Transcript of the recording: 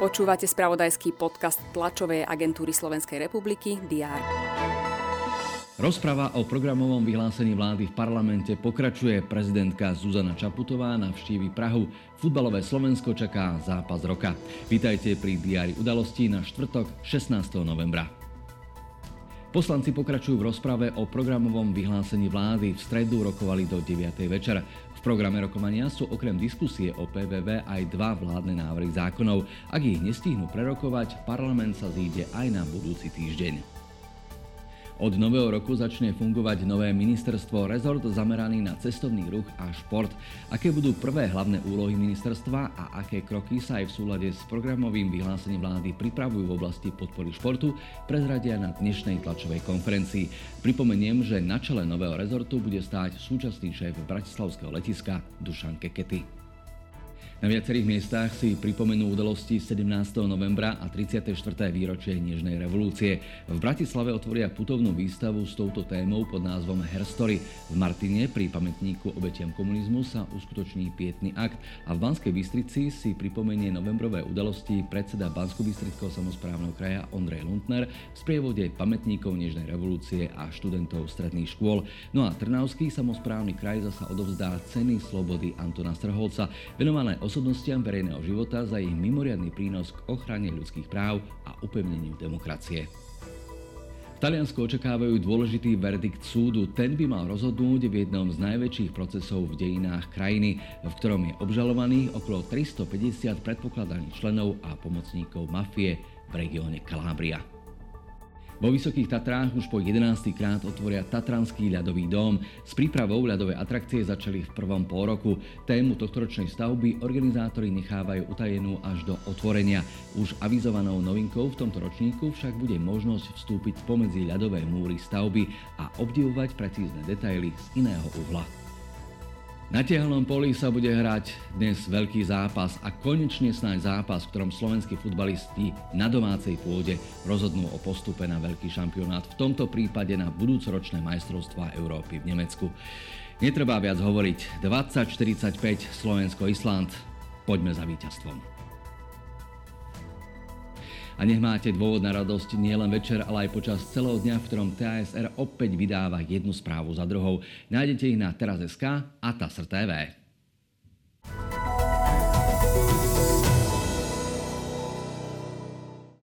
Počúvate spravodajský podcast tlačovej agentúry Slovenskej republiky DR. Rozprava o programovom vyhlásení vlády v parlamente pokračuje. Prezidentka Zuzana Čaputová navštívi Prahu. Futbalové Slovensko čaká zápas roka. Vítajte pri diári udalostí na štvrtok 16. novembra. Poslanci pokračujú v rozprave o programovom vyhlásení vlády. V stredu rokovali do 9. večera. V programe rokovania sú okrem diskusie o PVV aj dva vládne návrhy zákonov. Ak ich nestihnú prerokovať, parlament sa zíde aj na budúci týždeň. Od nového roku začne fungovať nové ministerstvo rezort zameraný na cestovný ruch a šport. Aké budú prvé hlavné úlohy ministerstva a aké kroky sa aj v súlade s programovým vyhlásením vlády pripravujú v oblasti podpory športu, prezradia na dnešnej tlačovej konferencii. Pripomeniem, že na čele nového rezortu bude stáť súčasný šéf Bratislavského letiska Dušan Kekety. Na viacerých miestach si pripomenú udalosti 17. novembra a 34. výročie Nežnej revolúcie. V Bratislave otvoria putovnú výstavu s touto témou pod názvom Herstory. V Martine pri pamätníku obetiam komunizmu sa uskutoční pietný akt a v Banskej Bystrici si pripomenie novembrové udalosti predseda Bansko-Bystrického samozprávneho kraja Ondrej Lundner v sprievode pamätníkov Nežnej revolúcie a študentov stredných škôl. No a Trnavský samozprávny kraj zasa odovzdá ceny slobody Antona Strholca, venované osobnostiam verejného života za ich mimoriadný prínos k ochrane ľudských práv a upevneniu demokracie. V Taliansku očakávajú dôležitý verdikt súdu. Ten by mal rozhodnúť v jednom z najväčších procesov v dejinách krajiny, v ktorom je obžalovaných okolo 350 predpokladaných členov a pomocníkov mafie v regióne Kalábria. Vo Vysokých Tatrách už po 11. krát otvoria Tatranský ľadový dom. S prípravou ľadovej atrakcie začali v prvom pol roku. Tému tohtoročnej stavby organizátori nechávajú utajenú až do otvorenia. Už avizovanou novinkou v tomto ročníku však bude možnosť vstúpiť pomedzi ľadové múry stavby a obdivovať precízne detaily z iného uhla. Na tehelnom poli sa bude hrať dnes veľký zápas a konečne snáď zápas, v ktorom slovenskí futbalisti na domácej pôde rozhodnú o postupe na veľký šampionát, v tomto prípade na budúcoročné majstrovstvá Európy v Nemecku. Netreba viac hovoriť. 2045 Slovensko-Island. Poďme za víťazstvom. A nech máte dôvod na radosť nielen večer, ale aj počas celého dňa, v ktorom TASR opäť vydáva jednu správu za druhou. Nájdete ich na teraz.sk a TASR TV.